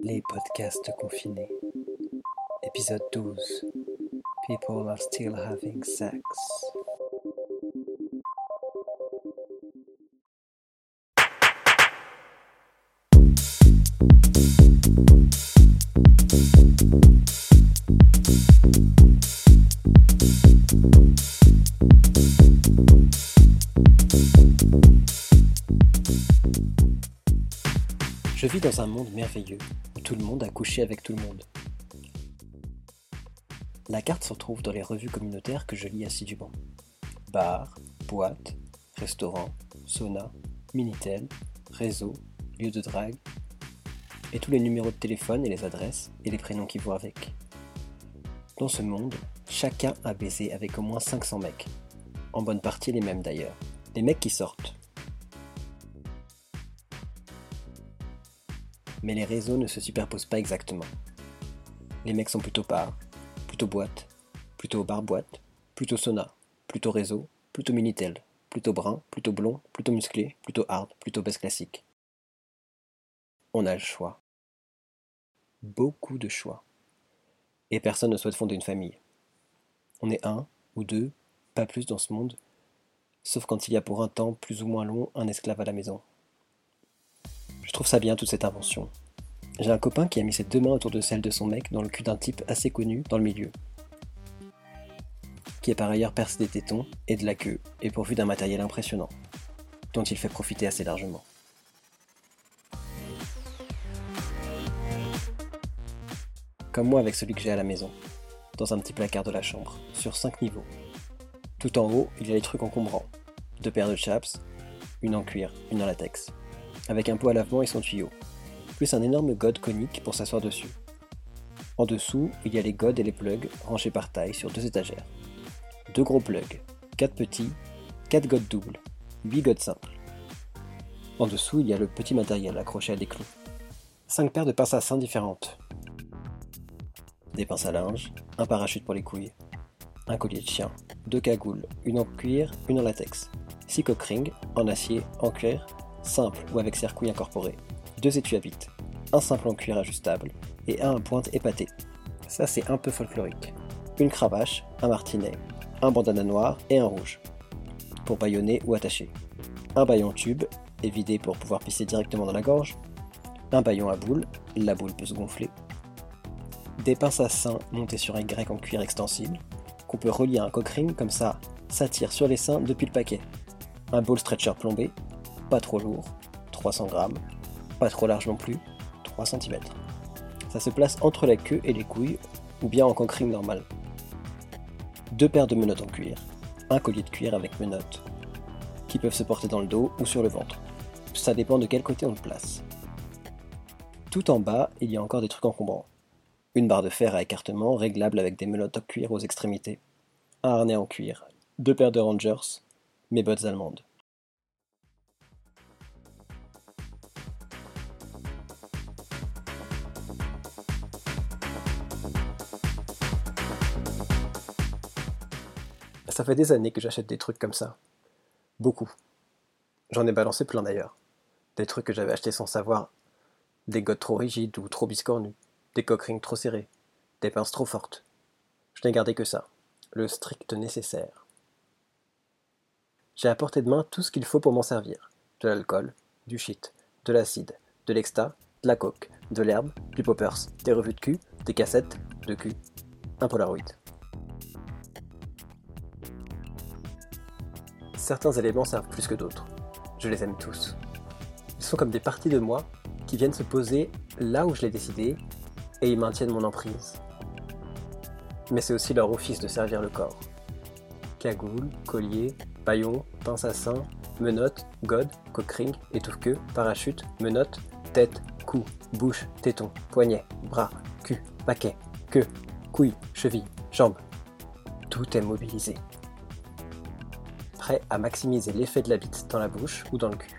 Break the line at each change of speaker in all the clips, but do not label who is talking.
Les podcasts confinés. Épisode 12. People are still having sex. Dans un monde merveilleux. Tout le monde a couché avec tout le monde. La carte se trouve dans les revues communautaires que je lis assidûment. Bar, boîte, restaurant, sauna, minitel, réseau, lieu de drague, et tous les numéros de téléphone et les adresses et les prénoms qui vont avec. Dans ce monde, chacun a baisé avec au moins 500 mecs. En bonne partie les mêmes d'ailleurs. Les mecs qui sortent. Mais les réseaux ne se superposent pas exactement. Les mecs sont plutôt bar, plutôt boîte, plutôt bar-boîte, plutôt sauna, plutôt réseau, plutôt minitel, plutôt brun, plutôt blond, plutôt musclé, plutôt hard, plutôt basse classique. On a le choix. Beaucoup de choix. Et personne ne souhaite fonder une famille. On est un ou deux, pas plus dans ce monde, sauf quand il y a pour un temps plus ou moins long un esclave à la maison. Je trouve ça bien toute cette invention. J'ai un copain qui a mis ses deux mains autour de celle de son mec dans le cul d'un type assez connu dans le milieu. Qui est par ailleurs percé des tétons et de la queue et pourvu d'un matériel impressionnant, dont il fait profiter assez largement. Comme moi avec celui que j'ai à la maison, dans un petit placard de la chambre, sur 5 niveaux. Tout en haut, il y a les trucs encombrants. Deux paires de chaps, une en cuir, une en latex avec un pot à lavement et son tuyau, plus un énorme god conique pour s'asseoir dessus. En dessous, il y a les godes et les plugs rangés par taille sur deux étagères. Deux gros plugs, quatre petits, quatre godes doubles, huit godes simples. En dessous, il y a le petit matériel accroché à des clous. Cinq paires de pinces à seins différentes. Des pinces à linge, un parachute pour les couilles, un collier de chien, deux cagoules, une en cuir, une en latex, six cock rings en acier, en cuir simple ou avec circuit incorporé, deux étuis à vite, un simple en cuir ajustable et un à pointe épatée. Ça c'est un peu folklorique. Une cravache, un martinet, un bandana noir et un rouge, pour baïonner ou attacher. Un baillon tube, évidé pour pouvoir pisser directement dans la gorge. Un baillon à boule, la boule peut se gonfler. Des pinces à seins montées sur un grec en cuir extensible, qu'on peut relier à un cockring comme ça, ça tire sur les seins depuis le paquet. Un ball stretcher plombé, pas trop lourd, 300 grammes, pas trop large non plus, 3 cm. Ça se place entre la queue et les couilles, ou bien en cancring normal. Deux paires de menottes en cuir, un collier de cuir avec menottes, qui peuvent se porter dans le dos ou sur le ventre. Ça dépend de quel côté on le place. Tout en bas, il y a encore des trucs encombrants. Une barre de fer à écartement réglable avec des menottes en cuir aux extrémités, un harnais en cuir, deux paires de Rangers, mes bottes allemandes. Ça fait des années que j'achète des trucs comme ça. Beaucoup. J'en ai balancé plein d'ailleurs. Des trucs que j'avais achetés sans savoir. Des godes trop rigides ou trop biscornus. Des coquerings trop serrés. Des pinces trop fortes. Je n'ai gardé que ça. Le strict nécessaire. J'ai à portée de main tout ce qu'il faut pour m'en servir. De l'alcool, du shit, de l'acide, de l'exta, de la coke, de l'herbe, du poppers, des revues de cul, des cassettes, de cul, un Polaroid. Certains éléments servent plus que d'autres. Je les aime tous. Ils sont comme des parties de moi qui viennent se poser là où je l'ai décidé et ils maintiennent mon emprise. Mais c'est aussi leur office de servir le corps. Cagoule, collier, paillon, pince à seins, menottes, god, cockring, étouffe-queue, parachute, menottes, tête, cou, bouche, téton, poignet, bras, cul, paquet, queue, couille, cheville, jambes. Tout est mobilisé prêt à maximiser l'effet de la bite dans la bouche ou dans le cul.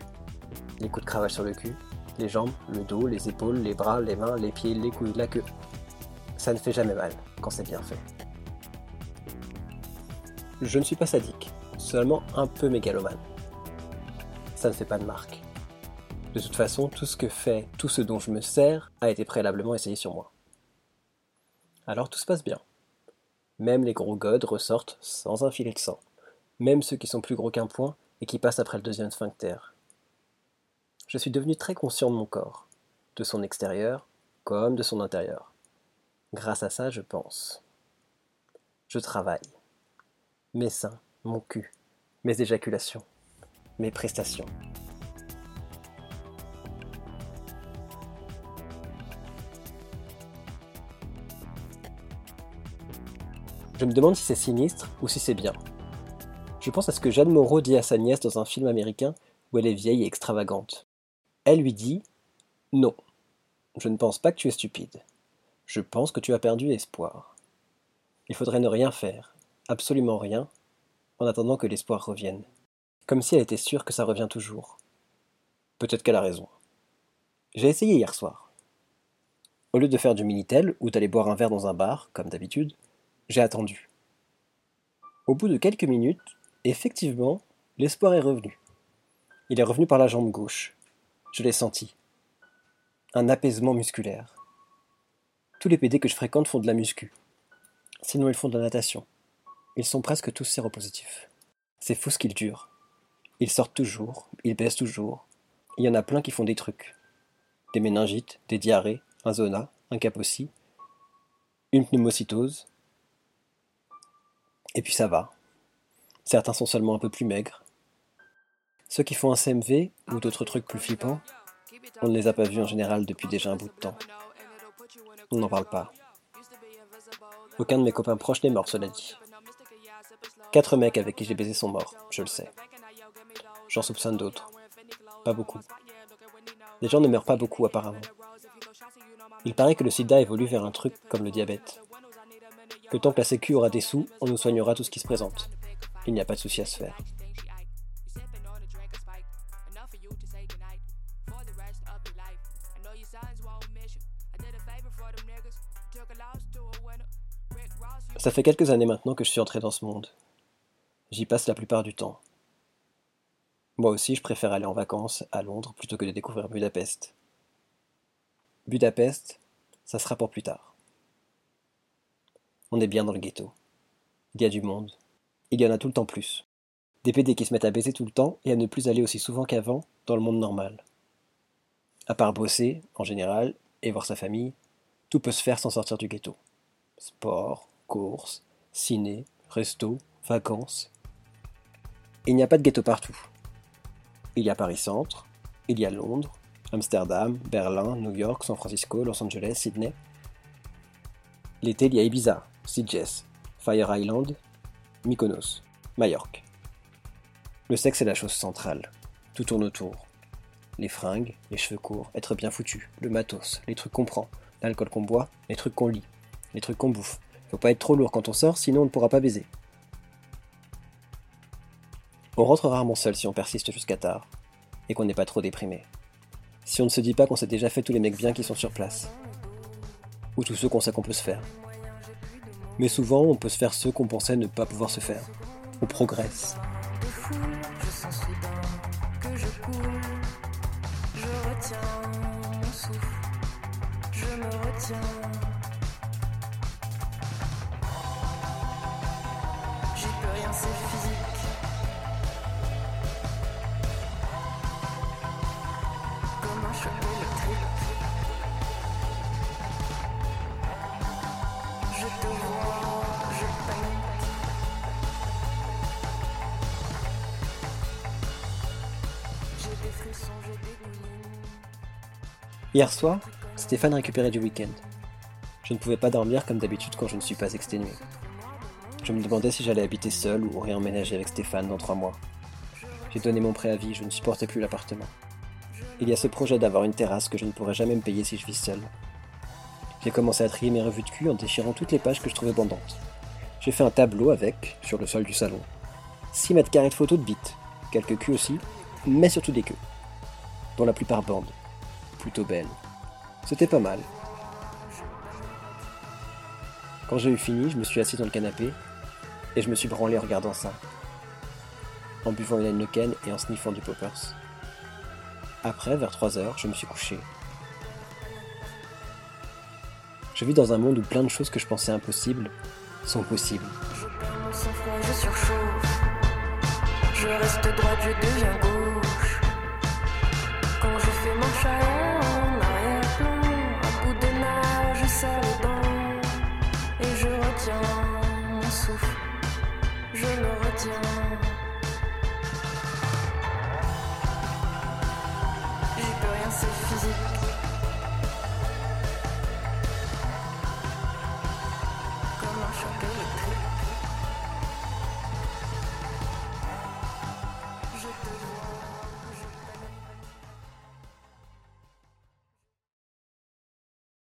Les coups de cravache sur le cul, les jambes, le dos, les épaules, les bras, les mains, les pieds, les couilles, la queue. Ça ne fait jamais mal quand c'est bien fait. Je ne suis pas sadique, seulement un peu mégalomane. Ça ne fait pas de marque. De toute façon, tout ce que fait, tout ce dont je me sers, a été préalablement essayé sur moi. Alors tout se passe bien. Même les gros godes ressortent sans un filet de sang. Même ceux qui sont plus gros qu'un point et qui passent après le deuxième sphincter. Je suis devenu très conscient de mon corps, de son extérieur comme de son intérieur. Grâce à ça, je pense. Je travaille. Mes seins, mon cul, mes éjaculations, mes prestations. Je me demande si c'est sinistre ou si c'est bien. Je pense à ce que Jeanne Moreau dit à sa nièce dans un film américain où elle est vieille et extravagante. Elle lui dit Non, je ne pense pas que tu es stupide. Je pense que tu as perdu espoir. Il faudrait ne rien faire, absolument rien, en attendant que l'espoir revienne. Comme si elle était sûre que ça revient toujours. Peut-être qu'elle a raison. J'ai essayé hier soir. Au lieu de faire du Minitel ou d'aller boire un verre dans un bar, comme d'habitude, j'ai attendu. Au bout de quelques minutes, effectivement, l'espoir est revenu. Il est revenu par la jambe gauche. Je l'ai senti. Un apaisement musculaire. Tous les PD que je fréquente font de la muscu. Sinon, ils font de la natation. Ils sont presque tous séropositifs. C'est fou ce qu'ils durent. Ils sortent toujours, ils baissent toujours. Il y en a plein qui font des trucs. Des méningites, des diarrhées, un zona, un capocie, une pneumocytose. Et puis ça va. Certains sont seulement un peu plus maigres, ceux qui font un CMV ou d'autres trucs plus flippants, on ne les a pas vus en général depuis déjà un bout de temps. On n'en parle pas. Aucun de mes copains proches n'est mort, cela dit. Quatre mecs avec qui j'ai baisé sont morts, je le sais. J'en soupçonne d'autres. Pas beaucoup. Les gens ne meurent pas beaucoup apparemment. Il paraît que le sida évolue vers un truc comme le diabète. Que tant que la sécu aura des sous, on nous soignera tout ce qui se présente. Il n'y a pas de souci à se faire. Ça fait quelques années maintenant que je suis entré dans ce monde. J'y passe la plupart du temps. Moi aussi, je préfère aller en vacances à Londres plutôt que de découvrir Budapest. Budapest, ça sera pour plus tard. On est bien dans le ghetto. Il y a du monde. Il y en a tout le temps plus. Des PD qui se mettent à baiser tout le temps et à ne plus aller aussi souvent qu'avant dans le monde normal. À part bosser, en général, et voir sa famille, tout peut se faire sans sortir du ghetto. Sport, courses, ciné, resto, vacances. Il n'y a pas de ghetto partout. Il y a Paris-Centre, il y a Londres, Amsterdam, Berlin, New York, San Francisco, Los Angeles, Sydney. L'été, il y a Ibiza, Sitges, Fire Island, Mykonos, Majorque. Le sexe est la chose centrale. Tout tourne autour. Les fringues, les cheveux courts, être bien foutu, le matos, les trucs qu'on prend, l'alcool qu'on boit, les trucs qu'on lit, les trucs qu'on bouffe, faut pas être trop lourd quand on sort, sinon on ne pourra pas baiser. On rentre rarement seul si on persiste jusqu'à tard, et qu'on n'est pas trop déprimé. Si on ne se dit pas qu'on s'est déjà fait tous les mecs bien qui sont sur place. Ou tous ceux qu'on sait qu'on peut se faire. Mais souvent, on peut se faire ceux qu'on pensait ne pas pouvoir se faire. On progresse. Je me retiens. Hier soir, Stéphane récupérait du week-end. Je ne pouvais pas dormir comme d'habitude quand je ne suis pas exténué. Je me demandais si j'allais habiter seul ou réemménager avec Stéphane dans trois mois. J'ai donné mon préavis, je ne supportais plus l'appartement. Il y a ce projet d'avoir une terrasse que je ne pourrais jamais me payer si je vis seul. J'ai commencé à trier mes revues de cul en déchirant toutes les pages que je trouvais bandantes. J'ai fait un tableau avec, sur le sol du salon, 6 mètres carrés de photos de bites, quelques culs aussi, mais surtout des queues, dont la plupart bandes plutôt belle. C'était pas mal. Quand j'ai eu fini, je me suis assis dans le canapé et je me suis branlé en regardant ça. En buvant une Heineken et en sniffant du poppers. Après, vers 3 heures, je me suis couché. Je vis dans un monde où plein de choses que je pensais impossibles sont possibles.
Je reste je deviens gauche. Je fais marche en arrière-plan, à bout de nage, je serre les. Et je retiens mon souffle. Je me retiens. J'y peux rien, c'est physique.